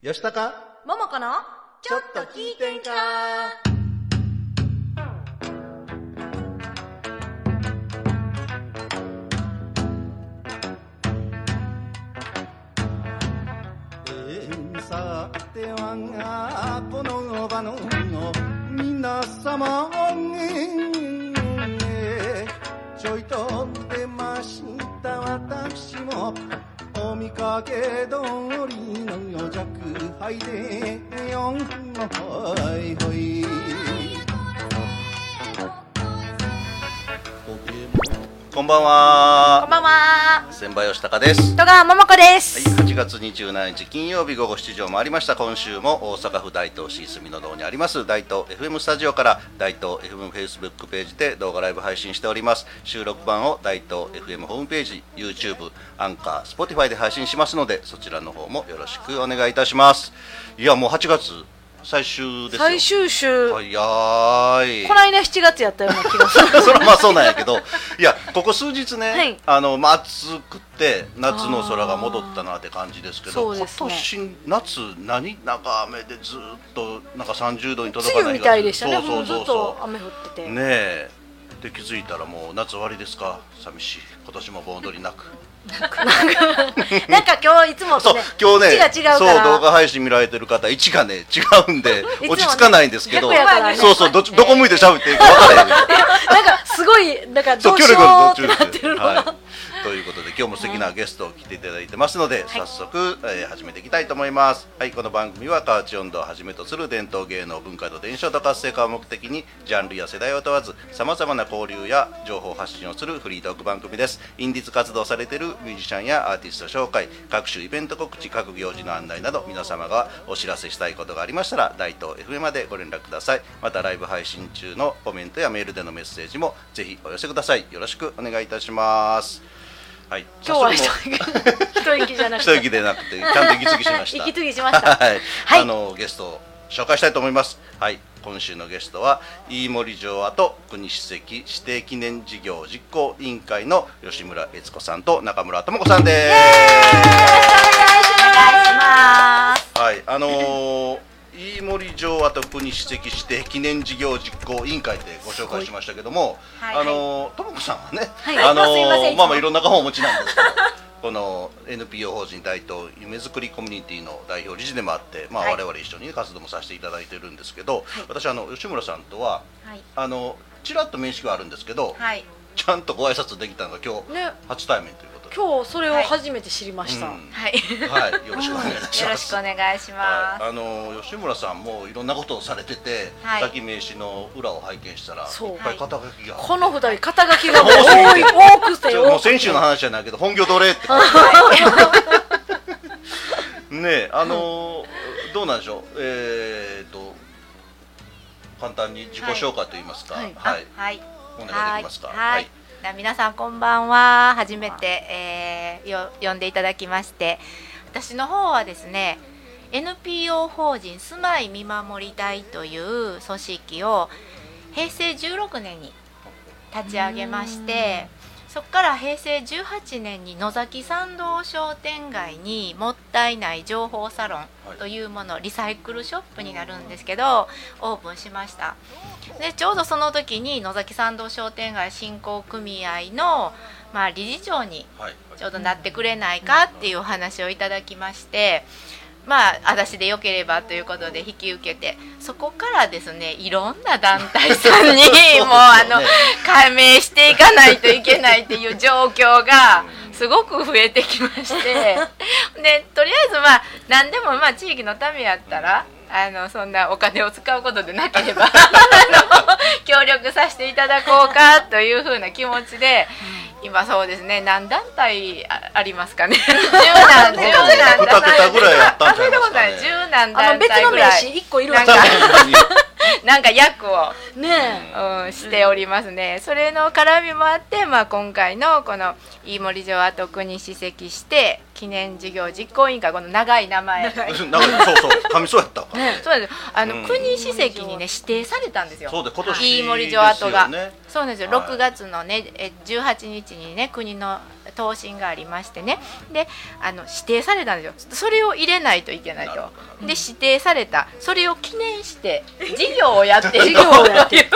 よしたかももこのちょっと聞いてんかえーさてはこの場の皆様えーちょいと出ました私も。お見かけ通りの弱敗でよんほいほいこんばんは。こんばんは。千葉吉高です。戸川ももこです、はい、8月27日金曜日午後7時を回りました。今週も大阪府大東市住の堂にあります。大東 FM スタジオから大東 FM フェイスブックページで動画ライブ配信しております。収録版を大東 FM ホームページ YouTube アンカー Spotify で配信しますのでそちらの方もよろしくお願いいたします。いやもう8月最終ですよ。最終週、早い。この間7月やったような気がする。それはまあそうなんやけど。いやここ数日ね、はい。あのまあ暑くて夏の空が戻ったなって感じですけどね。今年夏何？長雨でずっとなんか30度に届かない梅雨みたいでしたね。そうそうもうずっとそうそ雨降ってて、うねえ。で気づいたらもう夏終わりですか？寂しい。今年も盆踊りなくなんか今日いつもそう今日ね位置が違うから。そう動画配信見られてる方位置がね違うんで 落ち着かないんですけど、ねそうそうどっちどこ向いて喋っていいか分からへん。なんかすごいなんかそうどうしようってなってるのが、はい、ということで今日も素敵なゲストを来ていただいてますので、早速、えー始めていきたいと思います。はいこの番組は河内音頭をはじめとする伝統芸能文化の伝承と活性化を目的にジャンルや世代を問わずさまざまな交流や情報発信をするフリートーク番組です。インディーズ活動されているミュージシャンやアーティスト紹介各種イベント告知各行事の案内など皆様がお知らせしたいことがありましたら大東 FM までご連絡ください。またライブ配信中のコメントやメールでのメッセージもぜひお寄せください。よろしくお願いいたしますはい。今日は一息一息じゃなく一て息でなくてちゃんと息継ぎしました。息継ぎしました。はい、はい。あのゲストを紹介したいと思います。はい。今週のゲストは飯森城跡国史跡指定記念事業実行委員会の吉村悦子さんと中村智子さんです。お願いします。はい。あのー飯森城跡国史跡指定記念事業実行委員会でご紹介しましたけども、はいあのー智子さんはね、はい。あのまあまあいろんな顔をお持ちなんですけどこの NPO 法人大東夢づくりコミュニティの代表理事でもあって、まあ、はい。我々一緒に活動もさせていただいてるんですけど、私あの吉村さんとははい。あのちらっと面識はあるんですけど、はいちゃんとご挨拶できたのが今日ね。初対面ということで、今日それを初めて知りました、うん。はい。はい、よろしくお願いいたしよろします。くお願いします。はい、あの吉村さんもいろんなことをされてて、はい。さっき名刺の裏を拝見したら、そう。いっぱい肩書きが。この二人肩書きが 多い多くて。も多くてう先週の話じゃないけど本業どれって。ねえあのどうなんでしょう。えー、と簡単に自己紹介と言いますか、はい。はい、あはい。お願いできますか。はい。皆さんこんばんは。初めて、えー、よ呼んでいただきまして、私の方はですね、NPO 法人住まい見守り隊という組織を平成16年に立ち上げまして。そこから平成18年に野崎参道商店街にもったいない情報サロンというもの、リサイクルショップになるんですけどオープンしました。でちょうどその時に野崎参道商店街振興組合の、まあ、理事長にはい、ちょうどなってくれないかっていうお話をいただきましてまあ私でよければということで引き受けて。そこからですねいろんな団体さんに もうあの加盟していかないといけないっていう状況がすごく増えてきまして。でとりあえずまあ何でもまあ地域のためやったらあのそんなお金を使うことでなければ あの協力させていただこうかというふうな気持ちで。今そうですね。何団体あありますかね。十何十何。二桁ぐらいあったんじゃないですかねあの団別の名刺一個いるんか確 なんか役を。ねうん、しておりますね、それの絡みもあって、まあ、今回のこの飯森城跡国史跡して記念事業実行委員会この長い名前。そうそう。噛みそうやったから。ね そうですあの、うん。国史跡にね指定されたんですよ。そうで今年飯森城跡が。そうなんですよ、はい6月のねえ18日にね国の答申がありましてね。であの指定されたんですよ。それを入れないといけないと。で指定された。それを記念して事業をやって事業をやって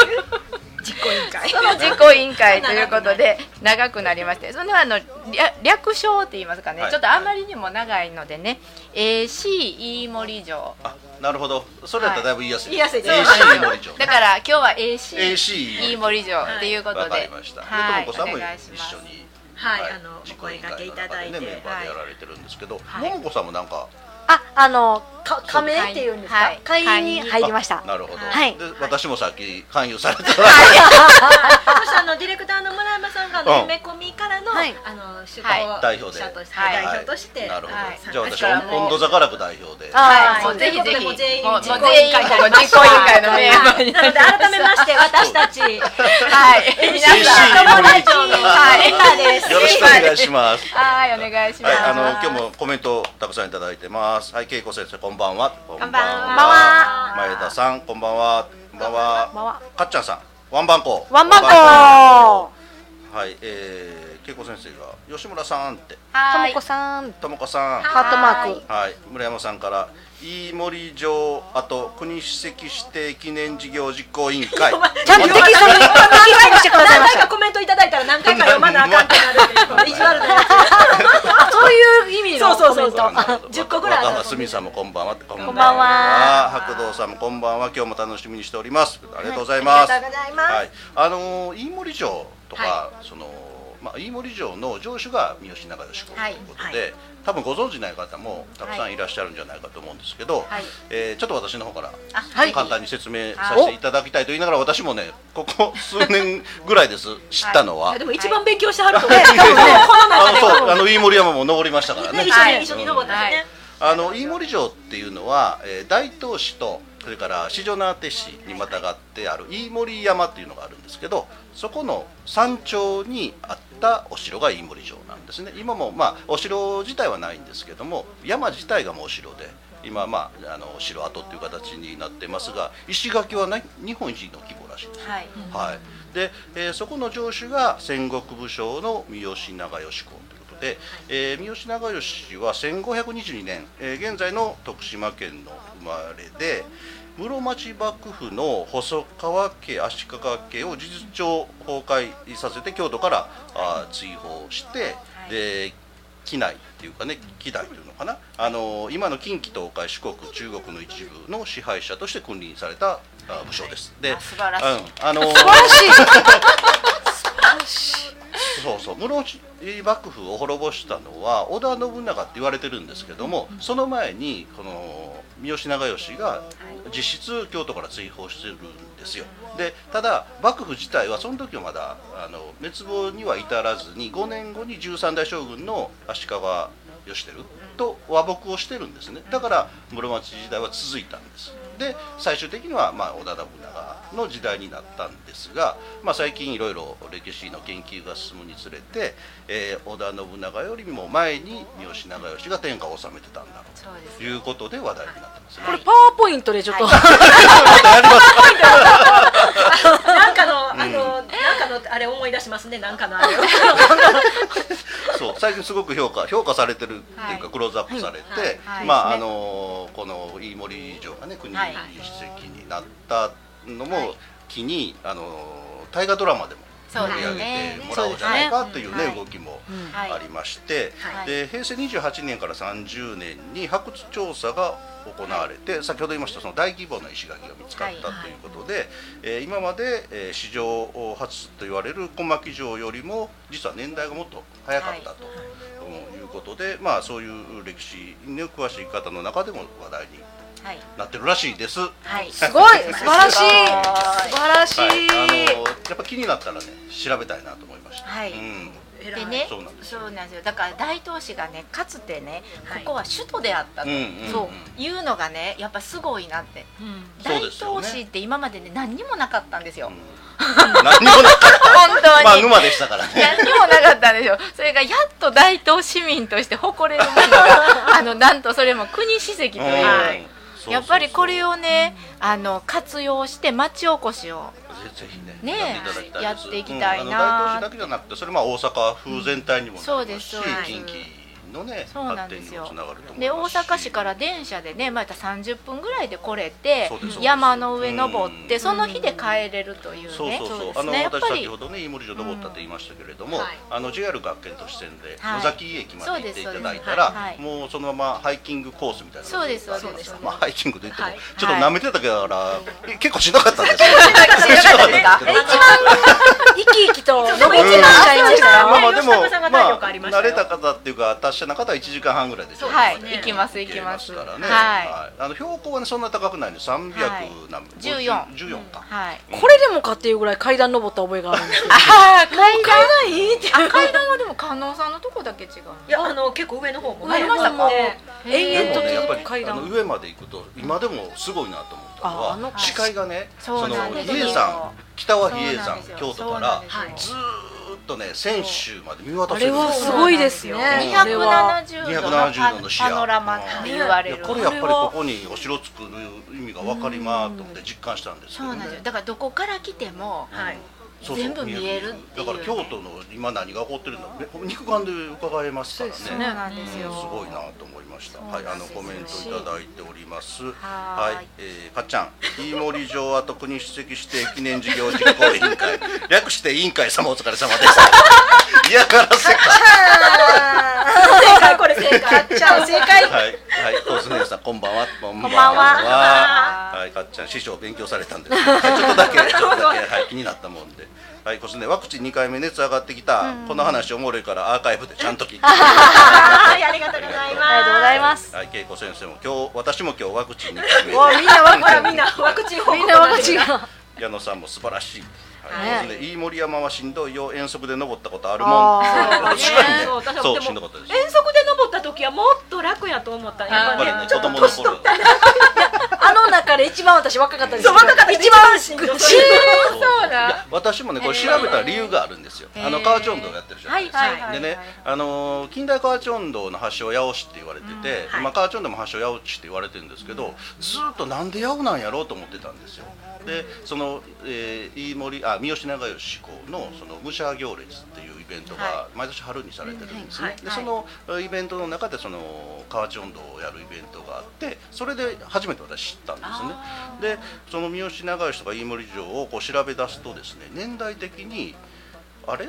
実行 委員会。その実行委員会ということで長くなりまして。それはあの略略称って言いますかね、はい。ちょっとあまりにも長いのでね。AC 飯森城。あなるほど。それやったらだいぶ言いやすい、言いやすい AC 森町だから今日は AC AC 飯森城っていうことわかでりました、はい。でともこさんもお一願いします緒にはいあの実お声掛けいただいてねメンバーでやられてるんですけど、はい。ももこさんもなんかああのか加盟っていうんですか、はい会員に入りました。あなるほど、はい。で私もさっき勧誘されてた、そして。あのディレクターの村山さんがあのうん。夢込みからの、はい。あの首はい。都代表で。者として、はい。代表として、なるほど、はいじゃあ私だからもう温度座楽代表で。あはい、ーもうぜひぜひ、もう全員もう全員ここ実行委員会のメンバーになので改めまして私たちはい、皆さん、森友達はいメンバーです。よろしくお願いします。はい、お願いします。はい、あの今日もコメントたくさんいただいてます。はい、恵子先生こんばんは。こんばんは前田さんこんばんは。こんばんは。こんばんはかっちゃんさん、ワンバンコ。ワンバンコはい、えー、恵子先生が吉村さんって、とはい。もこ、さん。ともこさん。ハートマーク。はい、村山さんから飯森城あと国史跡指定記念事業実行委員会。ちゃんと適当に適当にしてくださいました。何回かコメントいただいたら何回か読まなあかんってなるっていう。この意地悪なやあそういう意味のそうそうそう。コメント。なるほど10個ぐらいあるすみさんもこんばんは。こんんばんは。白道さんもこんばんは。今日も楽しみにしております。ありがとうございます。ありがとうございます。はい、あのー飯森城とか、はそのまあ飯森城の城主が三好長慶公とはいいうことで、多分ご存知ない方もたくさんいらっしゃるんじゃないかと思うんですけど、はいえーちょっと私の方からはい。簡単に説明させていただきたいと言いながら私もねここ数年ぐらいです。知ったのは。つでも一番勉強してはると思う、ね あのあの飯森山も登りましたからね。ね一緒はいに登ったしね、あの飯森城っていうのは、えー大東市とそれから四女名手市にまたがってある飯森山っていうのがあるんですけどそこの山頂にあったお城が飯森城なんですね。今もまあお城自体はないんですけども山自体がもうお城で今まああの城跡っていう形になってますが石垣はない日本一の規模らしいです。はい、はい、で、えーそこの城主が戦国武将の三好長慶公で、えー三好長慶は1522年、えー現在の徳島県の生まれで室町幕府の細川家足利家を事実上崩壊させて京都から、あー追放して、で畿内っていうかね畿内というのかな。あの今の近畿東海四国中国の一部の支配者として君臨されたあ武将です。であ素晴らしい。うん、あの素晴らしい素晴らしいそうそう。室町幕府を滅ぼしたのは織田信長って言われてるんですけども、その前にこの三好長慶が実質京都から追放してるんですよ。でただ幕府自体はその時はまだあの滅亡には至らずに5年後に13代将軍の足利義輝と和睦をしてるんですね。だから室町時代は続いたんですで最終的にはまあ織田信長の時代になったんですが、まあ、最近いろいろ歴史の研究が進むにつれて、えー織田信長よりも前に三好長慶が天下を治めてたんだということで話題になってますね。これパワーポイントでちょっと、なんかの、あの、なん。かの、あれ思い出しますね、なんかのあれを。そう最近すごく評価評価されてるっていうか、はい。クローズアップされて、はい。はい。まああはいのこの飯森城がね国史はい跡になったのも機に、あの大河ドラマでもそう取り上げてもらおうじゃないかっていうねはい動きもありまして、はい。で平成28年から30年に発掘調査が行われて、先ほど言いましたその大規模な石垣が見つかったはいということで、えー今まで、えー史上初と言われる小牧城よりも実は年代がもっと早かったと、うんいうことで、まあ、そういう歴史に詳しい方の中でも話題にはいなってるらしいです。はい。すごい。素晴らしい。素晴らしい、はい、あのやっぱ気になったらね調べたいなと思いました。はい。うんでね。そうなんですよ。だから大東市がねかつてねはい。ここは首都であったと、そういうのがねやっぱすごいなって。大東市って今までね何にもなかったんですよ、うん。何にもなかった。本当に、まあ沼でしたからね。何にもなかったんですよ。それがやっと大東市民として誇れるものが あのなんとそれも国史跡というやっぱりこれをねあの活用して町おこしをぜひねねやっていきたいなうん大都市だけじゃなくてそれまあ大阪風全体にもなりそうますし、近畿のねそうなん発展にですよで大阪市から電車でねまた30分ぐらいで来れて山の上登ってうん。その日で帰れるというねそうそうそう。ですあの私先ほどね飯森城登ったって言いましたけれども、はい。あの JR 学研都市線ではい。野崎駅まで行っていただいたら、はい。もうそのままハイキングコースみたいなそうですそうです。ままあハイキングと言っても、はい。ちょっと舐めてたから、え結構しんどかったんですよ。しんどかったですかしんどかったんですけど生き生きと登ってらっしゃいまあまあでも慣れた方っていうか達者な方は1時間半ぐらいでそうはい。ね。行きます行きます。からね。はあの標高はねそんな高くないんで300はい。何14 14か。はい。これでもかっていうぐらい階段登った覚えがあるんですけど ああ階段階段いいってあ階段はでも観音さんのとこだけ違う。いやあの結構上の方もありましたかね。延々とでもねやっぱり上まで行くと今でもすごいなと思ったのああのは視界がねその比叡山北は比叡山京都からずーっとね泉州まで見渡あせる。んですよれはすごいですよ。うん。あれは270度の270度の視野。パノラマって言われる。いやこれやっぱりここにお城作る意味が分かりまーと思って実感したんですけどね。そうなんですよ。だからどこから来てもはいそうそう全部見えるっていだから京都の今何が起こってるのね肉眼で伺えますからね。そうなんですよ。すごいなと思いました。はい、あのコメントいただいております。ははいい、えー、かっちゃん、飯盛城跡国出席して記念事業実行委員会、略して委員会様お疲れ様です。嫌がらせか。正解これ正解じゃあ正解はい、はい、コスネさん、こんばんは。こんばんははい、かっちゃん、師匠勉強されたんです。はい、ちょっとだけ、ちょっとだけ、はい、気になったもんで。はい、コスネ、ワクチン2回目熱上がってきた、この話おもろいからアーカイブでちゃんと聞 いて。はいありがとうございますありがとうございますはい、恵子先生も今日私も今日ワクチン2回目わみんなワほらクみんなワクチンみんなワクチンが矢野さんも素晴らしい。はい、ね。飯森山はしんどいよ。遠足で登ったことあるもん。確かにねそう私もそうでもしんどかったです。遠足で登った時はもっと楽やと思ったやっぱりね子供の頃。あの中で一番私若かったです。そう若かった。一番しんどいそう。そうだ私もねこれ調べた理由があるんですよ。あの河内音頭をやってるじゃないですか。はいはいはい。でね、あのー近代河内音頭の発祥は八尾市って言われてて、はい。まあ河内音頭も発祥八尾市って言われてるんですけど、ずーっとなんで八尾なんやろうと思ってたんですよ。で、その、えー、飯森あ三好長吉公のその武者行列っていうイベントがは毎年春にされてるんですね。はい。でそのイベントの中でその河内音頭をやるイベントがあって、それで初めて私知ったんですね。でその三好長吉とか飯森城をこう調べ出すとですね年代的にあれ？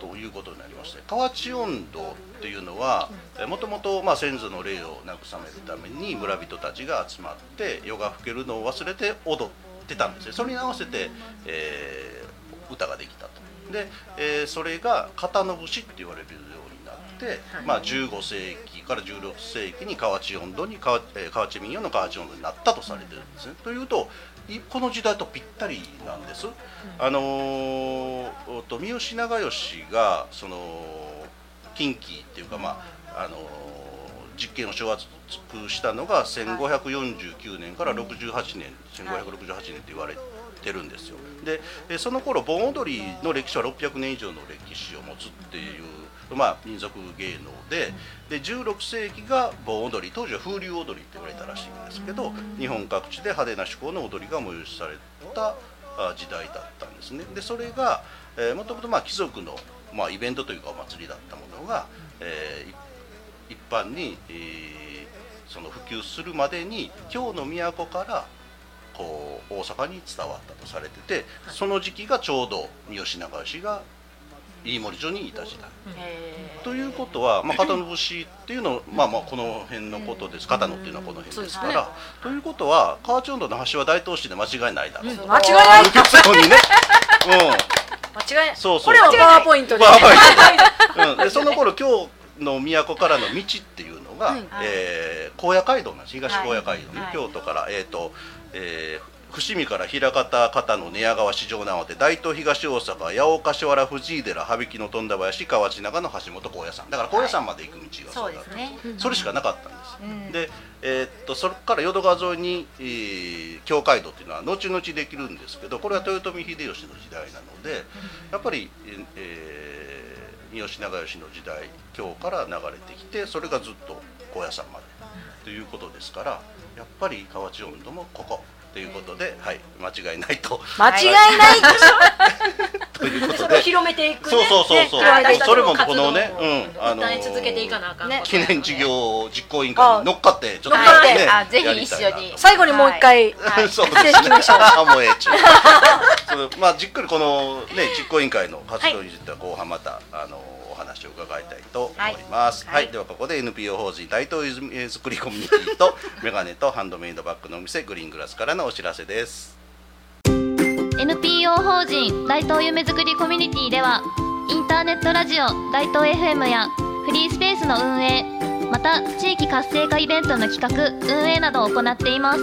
ということになりまして河内音頭っていうのはもともと先祖の霊を慰めるために村人たちが集まって夜が更けるのを忘れて踊ってたんですねそれに合わせて、えー歌ができたと。で、えーそれが型の節って言われるようになって、まあ、15世紀から16世紀に河内音頭に河内,、えー河内民謡の河内音頭になったとされてるんですね。というといこの時代とぴったりなんです。あのーおと三好長吉がその近畿っていうかまああのー実験を掌握したのが1549年から68年、1568年って言われてるんですよ。でえその頃盆踊りの歴史は600年以上の歴史を持つっていう、まあ、民族芸能でで16世紀が盆踊り当時は風流踊りって言われたらしいんですけど日本各地で派手な趣向の踊りが催しされたあ時代だったんですね。でそれがもともと貴族の、まあ、イベントというかお祭りだったものが、えー一般に、えーその普及するまでに京の都からこう大阪に伝わったとされててその時期がちょうど三好長吉が飯森城にいた時代。ということは、まあ、片野節っていうのまあまあこの辺のことです。片野っていうのはこの辺ですから、ということは河内音頭の発祥は大東市で間違いないだろう。と。間違いない。そうにね、うん、間違いないそうそう。これはパワーポイントで。まあまあうん、でその頃京の都からの道っていうのが、はいえー高野街道なんです。東高野街道ね、はい。京都から、えーとえー伏見から枚方片野寝屋川四条直手大東東大阪八尾柏原藤井寺羽曳の富田林河内長の橋本高野山だから高野山まで行く道がそそううだと、です。ね。それしかなかったんです、うんで、えーっとそれから淀川沿いに、えー京街道っていうのは後々できるんですけどこれは豊臣秀吉の時代なので、やっぱり、えー三好長慶の時代京から流れてきてそれがずっと高野山までということですからやっぱり河内温度もここということで、はい間違いないと。間違いないでし ということで。広めていくね。そうそうそうそう、それもこのね、うん、あの続けていかなあかんね。記念事業実行委員会に乗っかってちょっとねあぜひ一緒に最後にもう一回、はい。そう失礼しましょう。あもうええちゅう。そのまあじっくりこのね実行委員会の活動については後半またあのお話を伺いたいと思います。はい、ではここで NPO 法人大東泉作りコミュニティと メガネとハンドメイドバッグのお店グリーングラスからのお知らせです。NPO 法人大東夢作りコミュニティではインターネットラジオ大東 FM やフリースペースの運営また地域活性化イベントの企画運営などを行っています。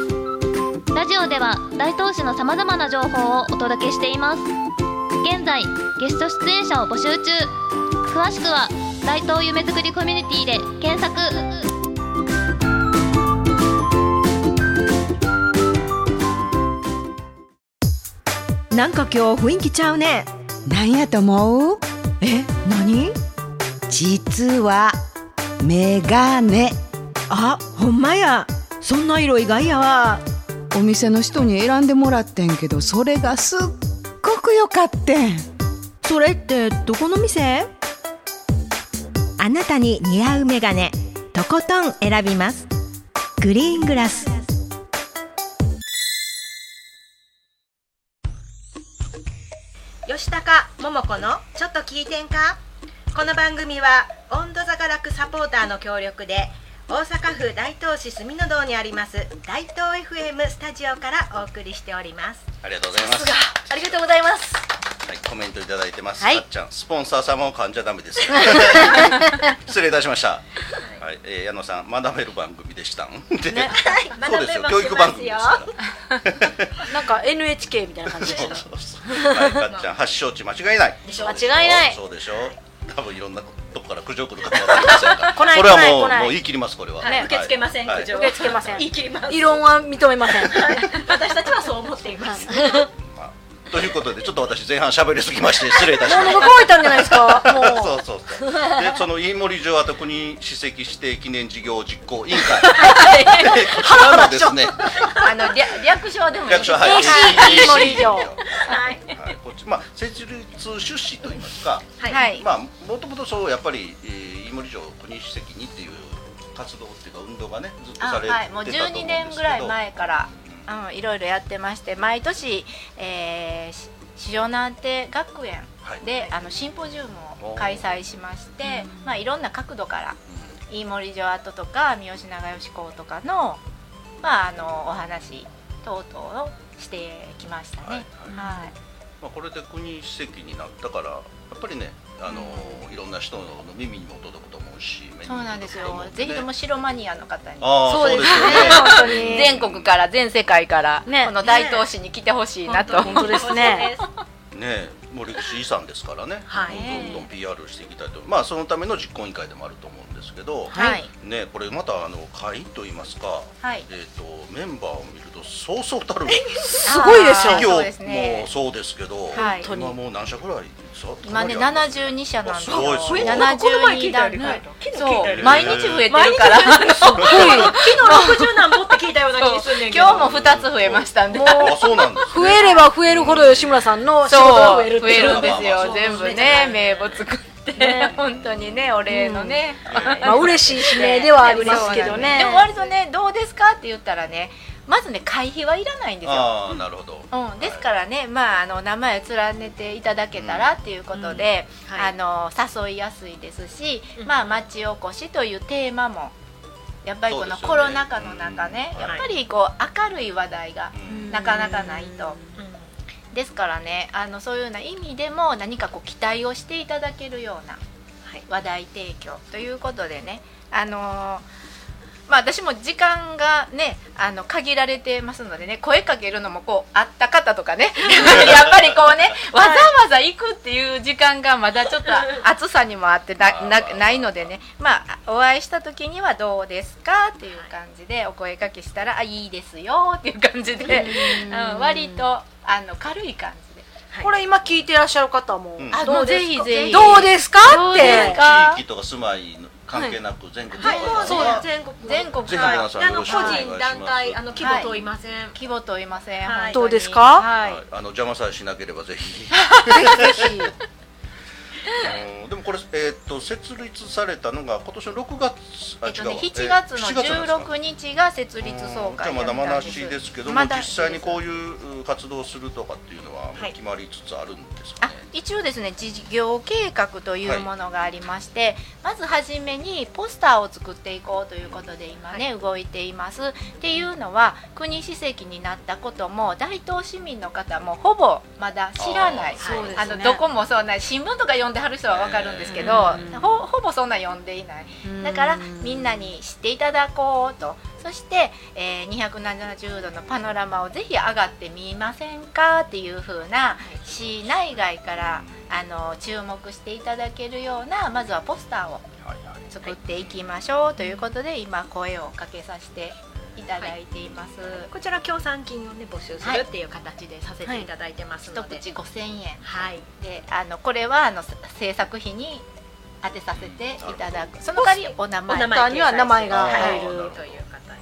ラジオでは大東市のさまざまな情報をお届けしています。現在ゲスト出演者を募集中詳しくは大東夢作りコミュニティで検索。なんか今日雰囲気ちゃうね。なんやと思う？え何？実はメガネ。あほんまや。そんな色意外やわ。お店の人に選んでもらってんけどそれがすっごく良かってん。それってどこの店？あなたに似合うメガネとことん選びます。グリーングラス。吉高桃子のちょっと聞いてんか？この番組は温度座が楽サポーターの協力で大阪府大東市住の堂にあります大東 FM スタジオからお送りしております。ありがとうございます。ありがとうございますはい、コメントいただいてます。はい。かっちゃん、スポンサー様を噛んじゃダメです。失礼いたしました。はい、えー、矢野さん、学べる番組でしたん？で、ねそうですよ、教育番組ですから。なんか NHK みたいな感じでした。そうそう。はい、かっちゃん、発祥地間違いない。間違いない。そうでしょ。多分いろんなとこから苦情来るかもわかりませんが 来ないこれはもうもう言い切りますこれは、はい受け付けませんはい。苦情受け付けません。言い切ります。異論は認めません。私たちはそう思っています。まあということでちょっと私前半喋りすぎまして失礼いたしました。喉が渇いたんじゃないですか？もう。そうそうそう。で その飯森城跡国史跡指定記念事業実行委員会。こちらのですね。あの略略称でもいい。です略称ははい飯森城はい。はい。こっちまあ設立出資といいますか。はい、まあもともとそうやっぱり、えー、飯森城国史跡にっていう活動っていうか運動がねずっとあされてたはい、もうと思うんですけど。12年ぐらい前から、うん、いろいろやってまして毎年、えー、し市場南亭学園はい。で、あのシンポジウムを開催しまして、まあ、いろんな角度から飯森城跡とか三好長慶公とかの,、まあ、あのお話等々をしてきましたね。はい。はい。まあ、これで国史跡になったからやっぱりねあの、いろんな人の耳にも届くと思うしそうなんですよ。ぜひとも城マニアの方に。ああそうですよね本当に全国から全世界から、ね。この大東市に来てほしいなと、本当ですね。ねもう歴史遺産ですからね、はい。どんどん PR していきたいと。まあそのための実行委員会でもあると思うんですけど、はい。ねこれまたあの会員といいますか、はい。えっ、とメンバーを見るとそうそうたる すごいでしょ。企業そうですね。もそうですけど、はい。今もう何社ぐらい今ねかなりある72社なんですよ。すごいこの前聞72いたより段階昨日聞いたそう。毎日増えてるから。昨日60何本って聞いたような気にすんねんけど。今日も2つ増えましたんで。増えれば増えるほど吉村さんの仕事が増えるっていう増えるんですよ。まあ全部ね名簿作って。本当にねお礼のね。まあ 嬉しい指名ではありますけどね。でも割とねどうですかって言ったらねまずね会費はいらないんですよ。ああなるほど、うん、ですからね、まあ、あの名前を連ねていただけたらっていうことで、うん。はい。あの誘いやすいですし、まあ、町おこしというテーマもやっぱりこのコロナ禍の中ね、うん。やっぱりこう明るい話題がうん。なかなかないと。ですからねあのそういうような意味でも何かこう期待をしていただけるような話題提供ということでねあのーまあ私も時間がねあの限られてますのでね声かけるのもこうあった方とかね やっぱりこうねわざわざ行くっていう時間がまだちょっと暑さにもあってななないのでね。まあお会いした時にはどうですかっていう感じでお声かけしたらあいいですよっていう感じで、うん、割とあの軽い感じで。これ今聞いてらっしゃる方もうん。あどうですか？もうぜひぜひ。どうですか？って。地域とか住まい関係なく全国のはい、もう全国ぜひはい。皆さんであの個よろしくお願いし人ます。団体あの規模問いません。規模問いません、はい。本当にどうですかはい、はい。あの邪魔さえしなければぜひ。ぜひうんでもこれ、えー、と設立されたのが今年の6月あえっとね、違うわ。7月のえー7月なんですか？16日が設立総会じゃあまだまなしですけども、まだ実際にこういう活動をするとかっていうのははい。決まりつつあるんですかあね。一応ですね事業計画というものがありまして、まずはじめにポスターを作っていこうということで今ね、動いています。っていうのは国史跡になったことも大東市民の方もほぼまだ知らない。あね。あのどこもそうない。新聞とか読んではる人は分かるんですけど、ほほぼそんな読んでいない。だからみんなに知っていただこうとそして、えー270度のパノラマをぜひ上がってみませんか？っていう風な市内外からあの注目していただけるようなまずはポスターをはいはい。作っていきましょう。ということで今声をかけさせていただいています、こちら協賛金をね募集するっていう形でさせていただいてます一ので、口5000円。はい、であのこれはあの制作費に当てさせていただく。その代わりお名前お名前ポスには名前が入るはいという方で。は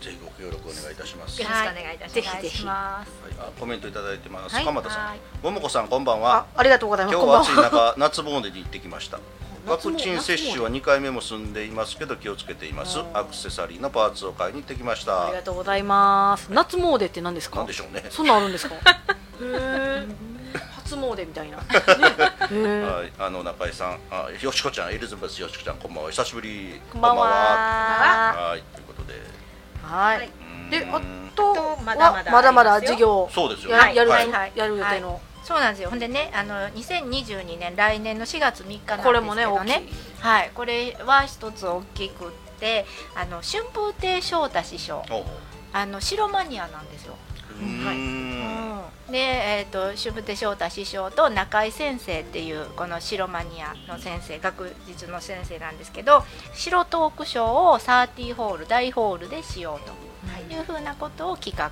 い。ぜひご協力お願い。いたします。よはいろしくお願いいたしぜます。ひぜひ。ますあコメントいただいてます。はい。鎌田さん。はい、ももこさんこんばんは。あ。ありがとうございます。今日は暑い中夏詣に行ってきました。ワクチン接種は2回目も済んでいますけど気をつけています。アクセサリーのパーツを買いに行ってきました。あり。がとうございます。夏詣って何ですか？なんでしょうね。そんなんあるんですか？へえ初詣みたいな、はい、あの中井さん、あ、よしこちゃん、エリザベスよしこちゃん、こんばんは、久しぶり。こんばんは。は。い、ということで。はい、はいであととまはだまだまだまだ授業。そうですよ。ややる、はい。はい。やる予定の、そうなんですよ。ほんでねあの2022年来年の4月3日なんですけどね。これもねはい。これは一つ大きくってあの春風亭昇太師匠。あの白マニアなんですよ、うーん。で、えー、と春風亭昇太師匠と中井先生っていうこの白マニアの先生学術の先生なんですけど白トークショーを30ホール大ホールでしようとい。うふうなことを企画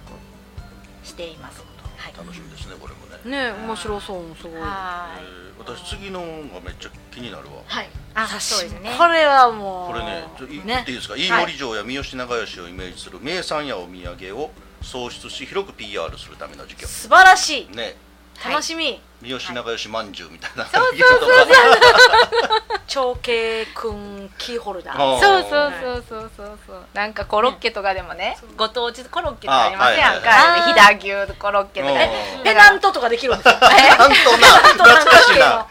しています。はい。楽しみですね、これもね。ね面白そうすごい。はい。えー私次のがめっちゃ気になるわ。はい、あそうですね。これはもうこれね、ちょい言ねっていいですか、飯盛城や三好長吉をイメージする名産やお土産を創出し広く PR するための授業。素晴らしい。ね、楽しみ、三好長吉まんじゅうみたいな。そうそうそう。長慶くんキーホルダー。そうそうそうそうそうそう。なんかコロッケとかでもね、ご当地コロッケってありますやんか、飛騨牛コロッケとかペナントとかできるんですよなんとな、懐かしいな。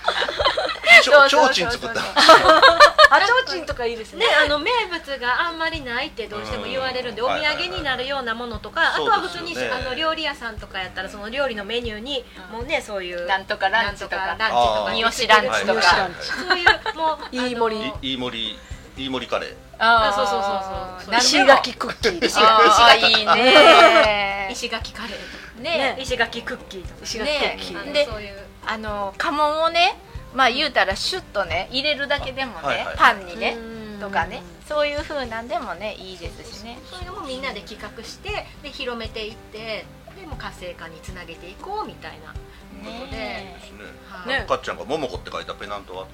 ち ょそう提そうそう。そう灯作った。あちょうちんとかいいですね。ね、あの名物があんまりないってどうしても言われるんで、うんお土産になるようなものとか、あとは普通に、あの料理屋さんとかやったらその料理のメニューに、もうねそういうなんとかランチとか。なんとかランチとか。三好ランチとか、そういうもういい盛り。いい盛り、いい盛りカレー。あー。そうそうそうそう。石も垣クッキーですよあーいいね。石垣カレーとか。ね。石垣クッキーとか。石垣クッキー。でそういうあの家紋をねまあ言うたらシュッとね入れるだけでもね、はいはい。パンにねうん。とかねそういう風なんでもねいいですしね。そういうのもみんなで企画してで広めていってでもう活性化につなげていこうみたいなことで、ねですね。はい。ね。かっちゃんが桃子って書いたペナントは？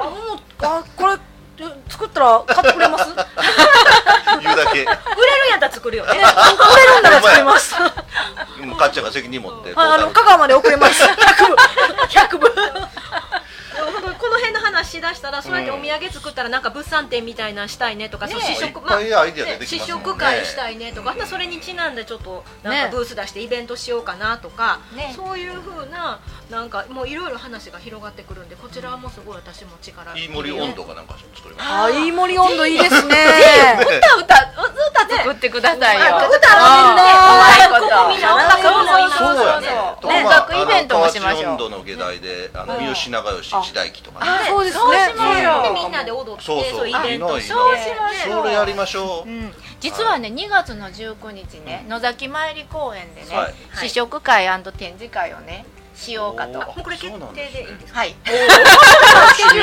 あもうあこれえ作ったら買ってくれます？売れ言うだけ。売れるんやったら作るよね。るんなら作ります。はもうかっちゃんが責任持って。いあの香川まで送れます。100部。100部でも本当にこの辺の話しだしたらそうやってお土産作ったらなんか物産展みたいなのしたいねとか、そうね試食ますもんね。食会したいねとか、あとそれにちなん。でちょっとなんかブース出してイベントしようかなとか、ね。そういう風ななんかもういろいろ話が広がってくるんでこちらはもうすごい私も力いい盛り温度かなんか作ります。あいい盛り温度いいですね。歌歌歌作ってくださいよ、あ歌うまいこと。みんな音楽も今そうやね。音楽イベントもしましょう。温度の下題で、あの三好長吉一代記とかね。あそうですそうねしましょう。でみんなで踊ってそうそうイベントして。いいなそうしましょう。それやりましょう。うん、実はね、2月の19日ね、野崎参り公園でね、はい。試食会展示会をね、しようかと。これ決定でいいんですか？はい。昨 日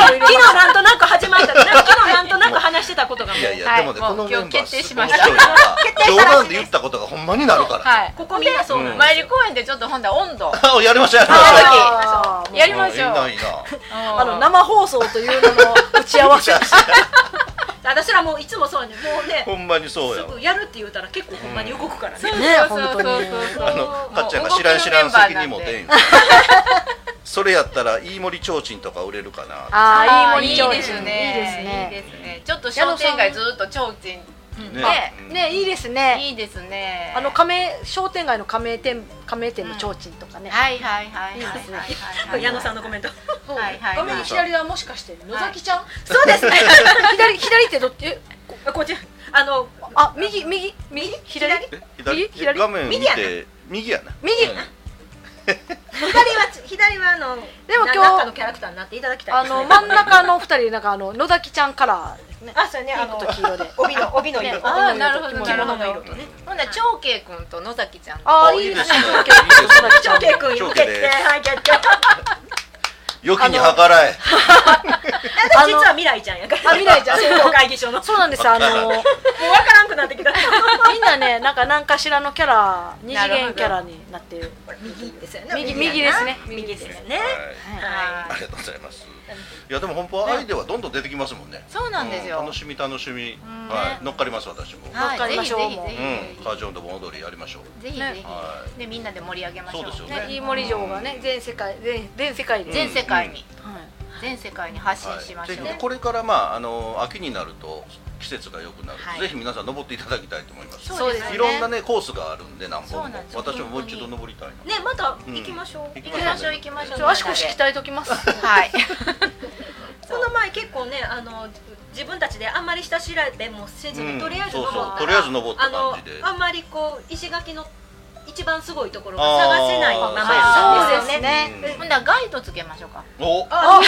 なんとなく始まった。昨日なんとなく話してたことがもういやいや、はい。でもね、このメン決定しました。冗談番で言ったことがほんまになるから、はい。ここみんなそう参り公園でちょっとほんだら温度。あやりましょうやりましょう。あーやりましょう。うんいいないいな。あの生放送というのの打ち合わせ私らもういつもそうねもうねほんまにそうやすぐやるって言うたら結構ほんまに動くからね、ね本当に。あのかっちゃんが知らん知らん責任持てん。それやったら飯盛り提灯とか売れるかなああいいいい盛りですね。いいですいいねですね。ちょっと商店街ずっと提灯ね。ねいいですね。いいですね。あの加盟商店街の加盟店加盟店の提灯とかね、はいはいはいはい。いいですね。はいはい矢野さんのコメント。はいはい。画面はい。左はもしかして野崎ちゃん、そうですね。左左ってどっち？えここっち。あのあ右右右？左？え左？右？左？画面見右やて右やな。右。うん。左は左はあのでも今日な中のキャラクターになっていただきたいあの真ん中の二人なんかあの野崎ちゃんカラーね。あそうねピンクと黄色で。帯の帯の色。ね。あーなるほど着物なるほど。の色とね。ほんなら長慶君と野崎ちゃん。あああいいですね。いいですね。野崎ちゃん長慶君はい決定良きに計らえ。あの実は未来ちゃんやから。あ未来ちゃん。先行会議所の。そうなんです。あのもう分からんくなってきた。みんなねなんか何かしらのキャラ二次元キャラになってる。右ですよね。右右ですね。右ですよね。はい。はありがとうございますいやでも本当はアイデアはどんどん出てきますもんね。そうなんですよ。楽しみ楽しみ。んはい。乗っかります私も。乗っかりましょうぜひぜひぜうん。カージョンと盆踊りやりましょう。ひぜひぜひ。はでみんなで盛り上げましょう。そうですよね。飯盛城がね全世界全全世界で。全世界に。はい全世界に発信しましょうひこれからまああの秋になると季節が良くなるはい。ぜひ皆さん登っていただきたいと思います。そうですね。いろんなねコースがあるんで何本も。そうなんです。よ私ももう一度登りたいな。ねまた行きましょう。う。ん行きましょう行きましょう。足腰鍛えときます。はい。この前結構ねあの自分たちであんまり下調べもせずに、うん。とりあえず登ったあで。あんまりこう石垣の一番すごいところが探せないままやったんですよね。うん。ほんならガイドつけましょうか。お。あ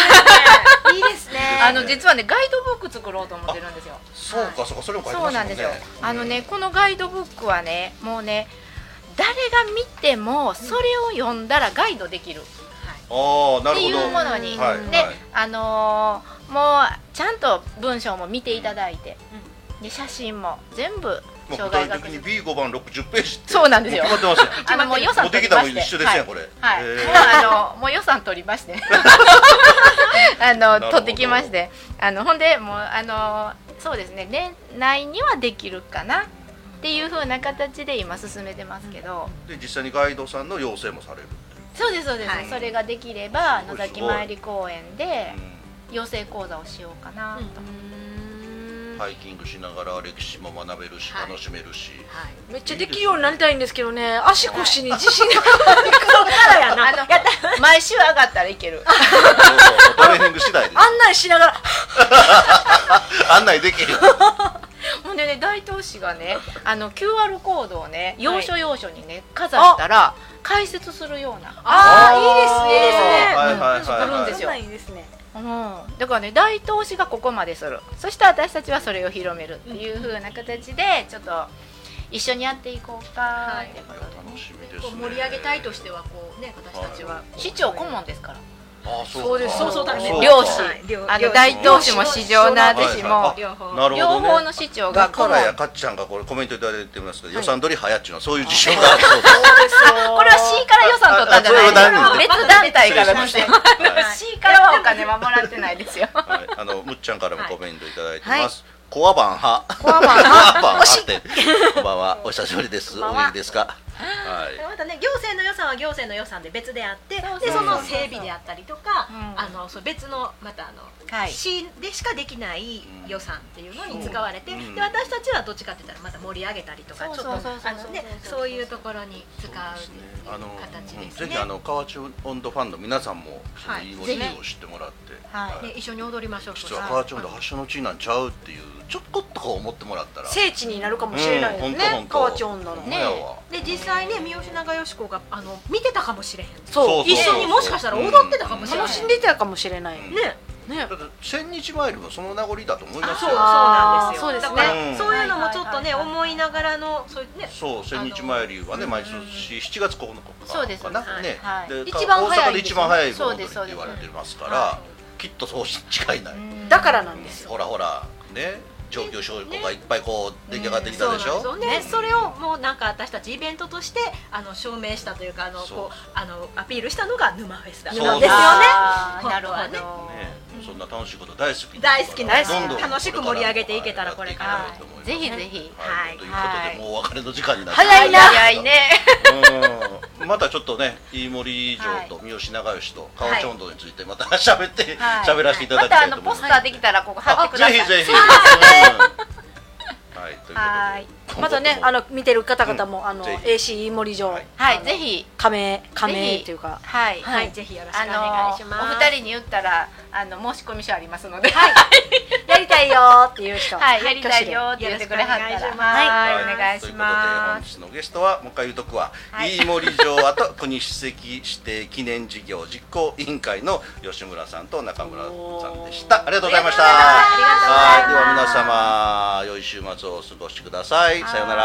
いいですね。あの実はねガイドブック作ろうと思ってるんですよ。そうかそうかそれも書いてそうなんですよ。あのねこのガイドブックはねもうね誰が見てもそれを読んだらガイドできる。ああなるほど。っていうものに、で、はいはい。あのーもうちゃんと文章も見ていただいて、で写真も全部もう具障体的に害学習 B5 番60ページって。そうなんですよ。決まってますよ。あのもう予算取りまして。きたもん一緒ですやんこれ。はい、あのもう予算取りまして。あの取ってきまして。あのほんでもうあのそうですね。年内にはできるかな。っていう風な形で今進めてますけど、で実際にガイドさんの要請もされるそうですそうです、はい。それができれば野崎参り公園で養成講座をしようかなと、んハイキングしながら歴史も学べるしはい。楽しめるし。めっちゃできるようになりたいんですけどね。足腰に自信が。からやな。あの毎週上がったらいける。そうそうトレーニング次第です案内しながら。案内できるほんでね大東市がねあの QR コードをね要所要所にねかざしたら解説するような。ああいいですね。いいですねはいはいはい。はい作るんですよ。いいですねうん、だからね大東市がここまでする。そして私たちはそれを広めるっていう風な形でちょっと一緒にやっていこうかはい。っていうことで、楽しみですね。こう盛り上げたいとしてはこうね私たちは。市長顧問ですから。あそうそうです。かそうそうだねそうか漁師。はい。漁あの大東市も市場の私も。はいはい。両方の市長だが顧問からやかっちゃんがこれコメントいただいてますけど、予算取り早っちゅうのはそういう事情がある。そうです。これは市から予算取ったんじゃないですああそれは別団体からですよ。はい。市からはお金はもらってないですよ。はい、あのむっちゃんからもコメントいただいてます。コアバン派。コアバンコアバン派って。こんばんは。お久しぶりです。お元気ですか？はい。またね行政の予算は行政の予算で別であってそうそうでその整備であったりとか、うん。あのそう別のまたあの、はい。市でしかできない予算っていうのに使われて、うん。で私たちはどっちかって言ったらまた盛り上げたりとかそうちょっとそう。そうそうあのねそういうところに使うっていうあの、形ですね。うん。ぜひあの河内温度ファンの皆さんもそのはい。いい文字を知ってもらって、はい。ね一緒に踊りましょう実は河内温度発祥の地なんちゃうっていうちょっこっとこう思ってもらったら。聖地になるかもしれないですうんね河内女のほんまやわで実際ね三好長佳子があの見てたかもしれへん。そう一緒にもしかしたら踊ってたかもしれない、楽しんでたかもしれない。うんね。ね。だって千日マイルもその名残だと思いますそうそうよ。なんですよ。そうですね。だからうん。そういうのもちょっとね、はいはいはい思いながらのそうねそう千日マイルはね毎年7月9日そうです。ねはい。で一番早い大阪で一番早い盆踊りってそうです言われてますかはらきっとそうし違いない。だからなんですよ。ほらほらね上級証拠がいっぱいこう出来上がってきたでしょ、そうなんね。それをもうなんか私たちイベントとしてあの証明したという。かあのこうあのアピールしたのが沼フェスだ。ったんですよね。なるほど、ねそんな楽しいこと大好き大好きなどんどん楽しく盛り上げていけたらこれから。やっていけたらと思います。ぜひぜひ。はい、ということはいでもうお別れの時間になって早いな。早いね。うん。またちょっとね飯森城と三好長吉と川町温度についてまた喋ってはい。喋らせていただまたあのきたいと思います。ポスターできたらここ貼ってください。ぜひぜひ。う んはいということで。はい。またねあの見てる方々も、あのぜひ。AC 森城、はい。はいあのぜひ。加盟加盟というか。はい、はい。ぜひよろしくあお願いしのます。お二人に言ったらあの申し込み書ありますので、やりたいよーっていう人。はい、やりたいよって言ってくれはったら、よろしくお願いします。はい、お願いしというます。ことで本日のゲストはもう一回言うとくわ、はい飯森城跡国史跡指定記念事業実行委員会の吉村さんと中村さんでしたありがとうございましたありがとうございますはいでは皆様良い週末をお過ごしくださいさようなら